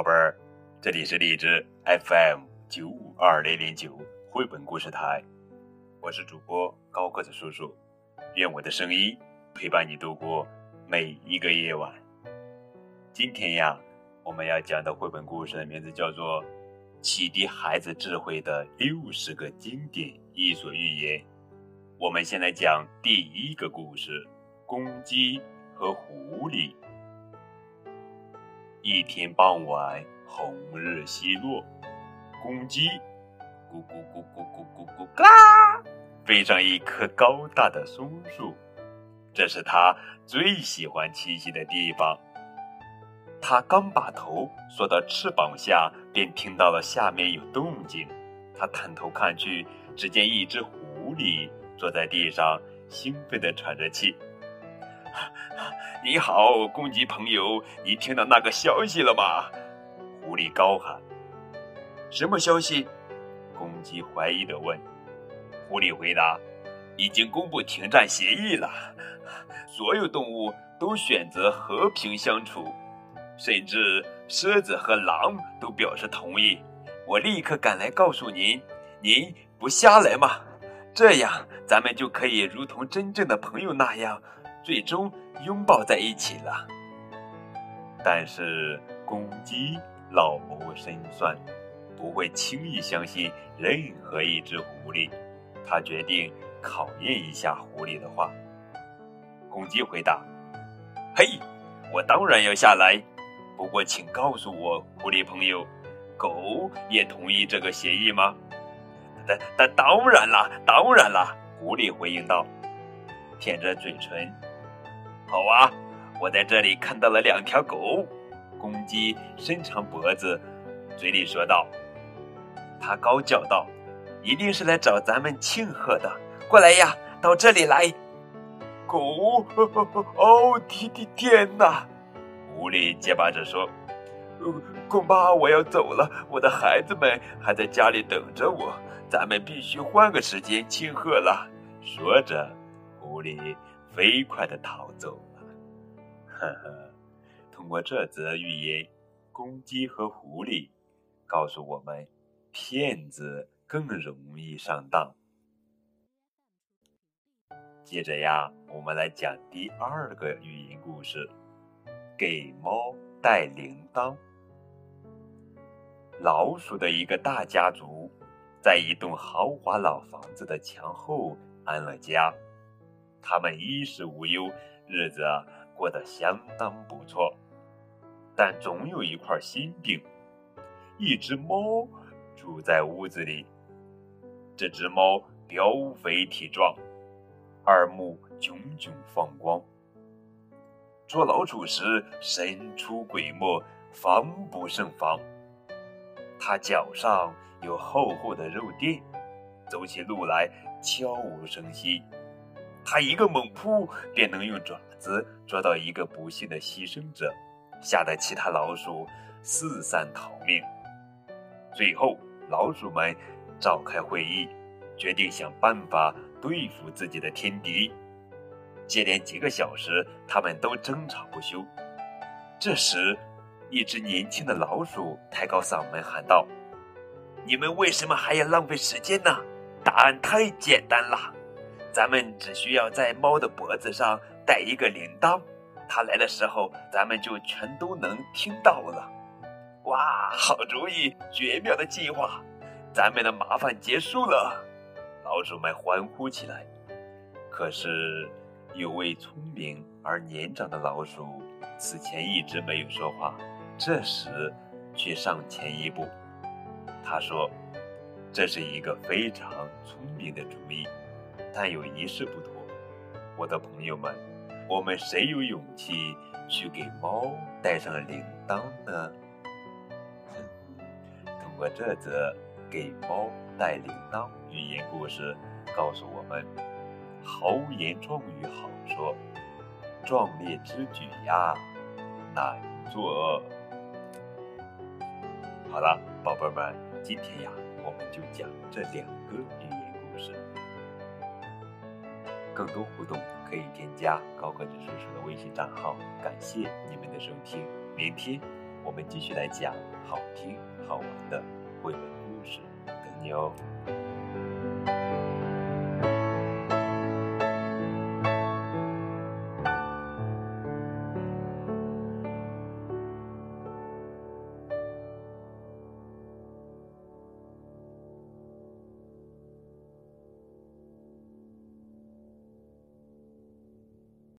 宝贝儿，这里是荔枝 FM 九五二零零九绘本故事台，我是主播高个子叔叔，愿我的声音陪伴你度过每一个夜晚。今天呀，我们要讲的绘本故事的名字叫做《启迪孩子智慧的六十个经典伊索寓言》。我们先来讲第一个故事：公鸡和狐狸。一天傍晚，红日西落，公鸡咕咕咕咕咕咕咕嘎，飞上一棵高大的松树，这是它最喜欢栖息的地方。它刚把头缩到翅膀下，便听到了下面有动静。它探头看去，只见一只狐狸坐在地上，兴奋地喘着气。你好，公鸡朋友，你听到那个消息了吗？狐狸高喊。什么消息？公鸡怀疑地问。狐狸回答：已经公布停战协议了，所有动物都选择和平相处，甚至狮子和狼都表示同意。我立刻赶来告诉您，您不下来吗？这样咱们就可以如同真正的朋友那样。最终拥抱在一起了，但是公鸡老谋深算，不会轻易相信任何一只狐狸。他决定考验一下狐狸的话。公鸡回答：“嘿，我当然要下来，不过请告诉我，狐狸朋友，狗也同意这个协议吗？”“当当当然啦，当然啦！”狐狸回应道，舔着嘴唇。好啊，我在这里看到了两条狗。公鸡伸长脖子，嘴里说道：“它高叫道，一定是来找咱们庆贺的。过来呀，到这里来。”狗，哦，天天天哪！狐狸结巴着说：“恐怕我要走了，我的孩子们还在家里等着我。咱们必须换个时间庆贺了。”说着，狐狸。飞快的逃走了，呵呵。通过这则寓言，公鸡和狐狸告诉我们，骗子更容易上当。接着呀，我们来讲第二个寓言故事：给猫带铃铛。老鼠的一个大家族，在一栋豪华老房子的墙后安了家。他们衣食无忧，日子过得相当不错，但总有一块心病。一只猫住在屋子里，这只猫膘肥体壮，耳目炯炯放光，捉老鼠时神出鬼没，防不胜防。它脚上有厚厚的肉垫，走起路来悄无声息。他一个猛扑，便能用爪子捉到一个不幸的牺牲者，吓得其他老鼠四散逃命。最后，老鼠们召开会议，决定想办法对付自己的天敌。接连几个小时，他们都争吵不休。这时，一只年轻的老鼠抬高嗓门喊道：“你们为什么还要浪费时间呢？答案太简单了。”咱们只需要在猫的脖子上戴一个铃铛，它来的时候，咱们就全都能听到了。哇，好主意，绝妙的计划，咱们的麻烦结束了。老鼠们欢呼起来。可是，有位聪明而年长的老鼠，此前一直没有说话，这时却上前一步。他说：“这是一个非常聪明的主意。”但有一事不妥，我的朋友们，我们谁有勇气去给猫带上铃铛呢？通过这则给猫带铃铛寓言故事，告诉我们：豪言壮语好说，壮烈之举呀难做。好了，宝贝们，今天呀，我们就讲这两个寓言故事。更多互动可以添加高个子叔叔的微信账号。感谢你们的收听，明天我。我们继续来讲好听好玩的绘本故事，等你哦。